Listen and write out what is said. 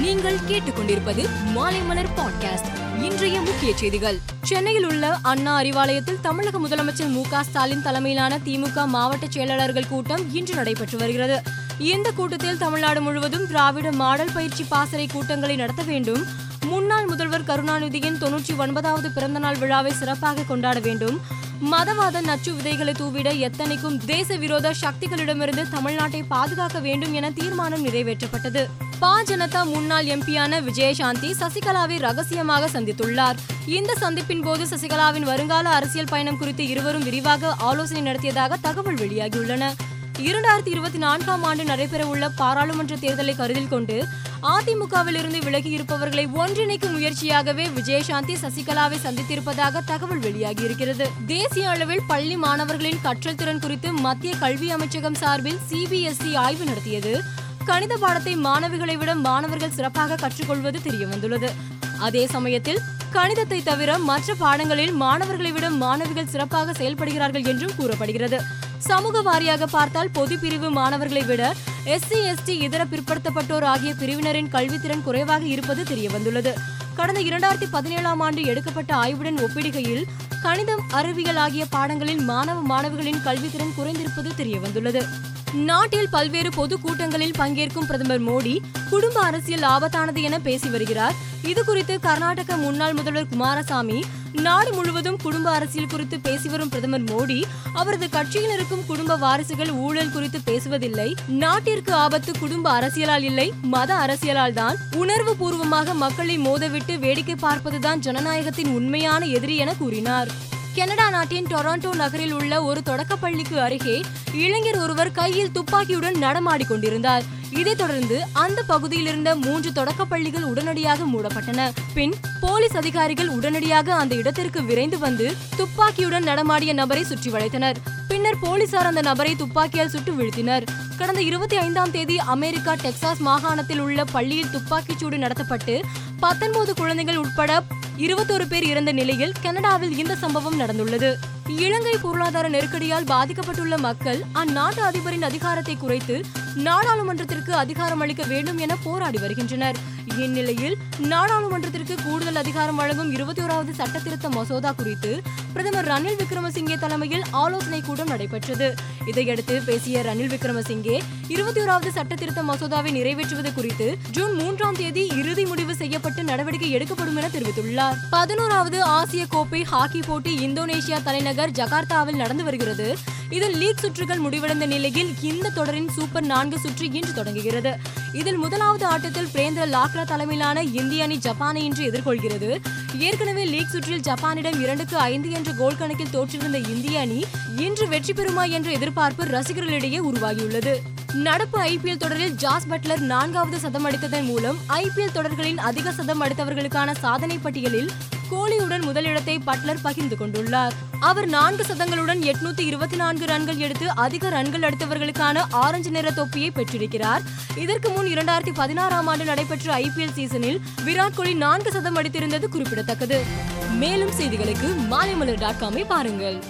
நீங்கள் கேட்டுக்கொண்டிருப்பது மாலைமலர் பாட்காஸ்ட் இன்றைய முக்கிய செய்திகள். சென்னையில் உள்ள அண்ணா அறிவாலயத்தில் தமிழக முதலமைச்சர் மு ஸ்டாலின் தலைமையிலான திமுக மாவட்ட செயலாளர்கள் கூட்டம் இன்று நடைபெற்று வருகிறது. இந்த கூட்டத்தில் தமிழ்நாடு முழுவதும் திராவிட மாடல் பயிற்சி பாசறை கூட்டங்களை நடத்த வேண்டும். முன்னாள் முதல்வர் கருணாநிதியின் தொன்னூற்றி ஒன்பதாவது பிறந்தநாள் விழாவை சிறப்பாக கொண்டாட வேண்டும். மதவாத நச்சு விதைகளை தூவிட எத்தனைக்கும் தேச விரோத சக்திகளிடமிருந்து தமிழ்நாட்டை பாதுகாக்க வேண்டும் என தீர்மானம் நிறைவேற்றப்பட்டது. பா ஜனதா முன்னாள் எம்பியான விஜயசாந்தி சசிகலாவை ரகசியமாக சந்தித்துள்ளார். இந்த சந்திப்பின் போது சசிகலாவின் வருங்கால அரசியல் பயணம் குறித்து இருவரும் விரிவாக ஆலோசனை நடத்தியதாக தகவல் வெளியாகியுள்ளன. இரண்டாயிரத்தி இருபத்தி நான்காம் ஆண்டு நடைபெறவுள்ள பாராளுமன்ற தேர்தலை கருத்தில் கொண்டு அதிமுகவில் இருந்து விலகி இருப்பவர்களை ஒன்றிணைக்கும் முயற்சியாகவே விஜயசாந்தி சசிகலாவை சந்தித்திருப்பதாக தகவல் வெளியாகியிருக்கிறது. தேசிய அளவில் பள்ளி மாணவர்களின் கற்றல் திறன் குறித்து மத்திய கல்வி அமைச்சகம் சார்பில் சிபிஎஸ்இ ஆய்வு நடத்தியது. கணித பாடத்தை மாணவிகளை விட மாணவர்கள் சிறப்பாக கற்றுக்கொள்வது தெரியவந்துள்ளது. அதே சமயத்தில் கணிதத்தை தவிர மற்ற பாடங்களில் மாணவர்களை விட மாணவிகள் சிறப்பாக செயல்படுகிறார்கள் என்றும் கூறப்படுகிறது. சமூக வாரியாக பார்த்தால் பொது பிரிவு மாணவர்களை விட எஸ்சி எஸ்டி இதர பிற்படுத்தப்பட்டோர் ஆகிய பிரிவினரின் கல்வித்திறன் குறைவாக இருப்பது தெரியவந்துள்ளது. கடந்த இரண்டாயிரத்தி பதினேழாம் ஆண்டு எடுக்கப்பட்ட ஆய்வுடன் ஒப்பிடுகையில் கணிதம் அறிவியல் ஆகிய பாடங்களில் மாணவ மாணவிகளின் கல்வித்திறன் குறைந்திருப்பது தெரியவந்துள்ளது. நாட்டில் பல்வேறு பொது கூட்டங்களில் பங்கேற்கும் பிரதமர் மோடி குடும்ப அரசியல் ஆபத்தானது என பேசி வருகிறார். இது குறித்து கர்நாடக முன்னாள் முதல்வர் குமாரசாமி நாடு முழுவதும் குடும்ப அரசியல் குறித்து பேசி வரும் பிரதமர் மோடி அவரது கட்சியில் இருக்கும் குடும்ப வாரிசுகள் ஊழல் குறித்து பேசுவதில்லை. நாட்டிற்கு ஆபத்து குடும்ப அரசியலால் இல்லை மத அரசியலால் தான். உணர்வு பூர்வமாக மக்களை மோதவிட்டு வேடிக்கை பார்ப்பதுதான் ஜனநாயகத்தின் உண்மையான எதிரி என கூறினார். கனடா நாட்டின் டொராண்டோ நகரில் உள்ள ஒரு தொடக்கப்பள்ளிக்கு அருகே இளைஞர் ஒருவர் கையில் துப்பாக்கியுடன் நடமாடிக்கொண்டிருந்தார் இதைத் தொடர்ந்து அந்த பகுதியில் இருந்த மூன்று தொடக்கப்பள்ளிகள் உடனடியாக மூடப்பட்டன. பின் போலீஸ் அதிகாரிகள் உடனடியாக அந்த இடத்திற்கு விரைந்து வந்து துப்பாக்கியுடன் நடமாடிய நபரை சுற்றி வளைத்தனர். பின்னர் போலீசார் அந்த நபரை துப்பாக்கியால் சுட்டு வீழ்த்தினர். கடந்த இருபத்தி ஐந்தாம் தேதி அமெரிக்கா டெக்சாஸ் மாகாணத்தில் உள்ள பள்ளியில் துப்பாக்கிச்சூடு நடத்தப்பட்டு பத்தொன்பது குழந்தைகள் உட்பட இருபத்தோரு பேர் இறந்த நிலையில் கனடாவில் இந்த சம்பவம் நடந்துள்ளது. இலங்கை பொருளாதார நெருக்கடியால் பாதிக்கப்பட்டுள்ள மக்கள் அந்நாட்டு அதிபரின் அதிகாரத்தை குறைத்து நாடாளுமன்றத்திற்கு அதிகாரம் அளிக்க வேண்டும் என போராடி வருகின்றனர். இந்நிலையில் நாடாளுமன்றத்திற்கு கூடுதல் அதிகாரம் வழங்கும் இருபத்தி ஓராவது சட்ட திருத்த மசோதா குறித்து பிரதமர் ரணில் விக்ரமசிங்கே தலைமையில் ஆலோசனை கூட்டம் நடைபெற்றது. இதையடுத்து பேசிய ரணில் விக்ரமசிங்கே இருபத்தி ஓராவது சட்ட திருத்த மசோதாவை நிறைவேற்றுவது குறித்து ஜூன் மூன்றாம் தேதி இறுதி முடிவு செய்யப்பட்டு நடவடிக்கை எடுக்கப்படும் என தெரிவித்துள்ளார். பதினோராவது ஆசிய கோப்பை ஹாக்கி போட்டி இந்தோனேஷியா தலைநகர் ஜகார்த்தாவில் நடந்து வருகிறது. இதில் லீக் சுற்றுகள் முடிவடைந்த நிலையில் இந்த தொடரின் சூப்பர் நான்கு சுற்று இன்று தொடங்குகிறது. இதில் முதலாவது ஆட்டத்தில் பிரேந்திர லாக்ரா தலைமையிலான இந்திய அணி ஜப்பானை இன்று எதிர்கொள்கிறது. ஏற்கனவே லீக் சுற்றில் ஜப்பானிடம் இரண்டுக்கு ஐந்து என்ற கோல் கணக்கில் தோற்றிருந்த இந்திய அணி இன்று வெற்றி பெறுமா என்ற எதிர்பார்ப்பு ரசிகர்களிடையே உருவாகியுள்ளது. நடப்பு ஐபிஎல் தொடரில் ஜாஸ் பட்லர் நான்காவது சதம் அடித்ததன் மூலம் ஐபிஎல் தொடர்களின் அதிக சதம் அடித்தவர்களுக்கான சாதனை பட்டியலில் கோலியுடன் முதலிடத்தை பட்லர் பகிர்ந்து கொண்டுள்ளார். அவர் நான்கு சதங்களுடன் எட்நூத்தி இருபத்தி நான்கு ரன்கள் எடுத்து அதிக ரன்கள் எடுத்தவர்களுக்கான ஆரஞ்சு நிற தொப்பியை பெற்றிருக்கிறார். இதற்கு முன் இரண்டாயிரத்தி பதினாறாம் ஆண்டு நடைபெற்ற ஐபிஎல் சீசனில் விராட் கோலி நான்கு சதம் அடித்திருந்தது குறிப்பிடத்தக்கது. மேலும் செய்திகளுக்கு மாலைமலர் டாட் காமை பாருங்கள்.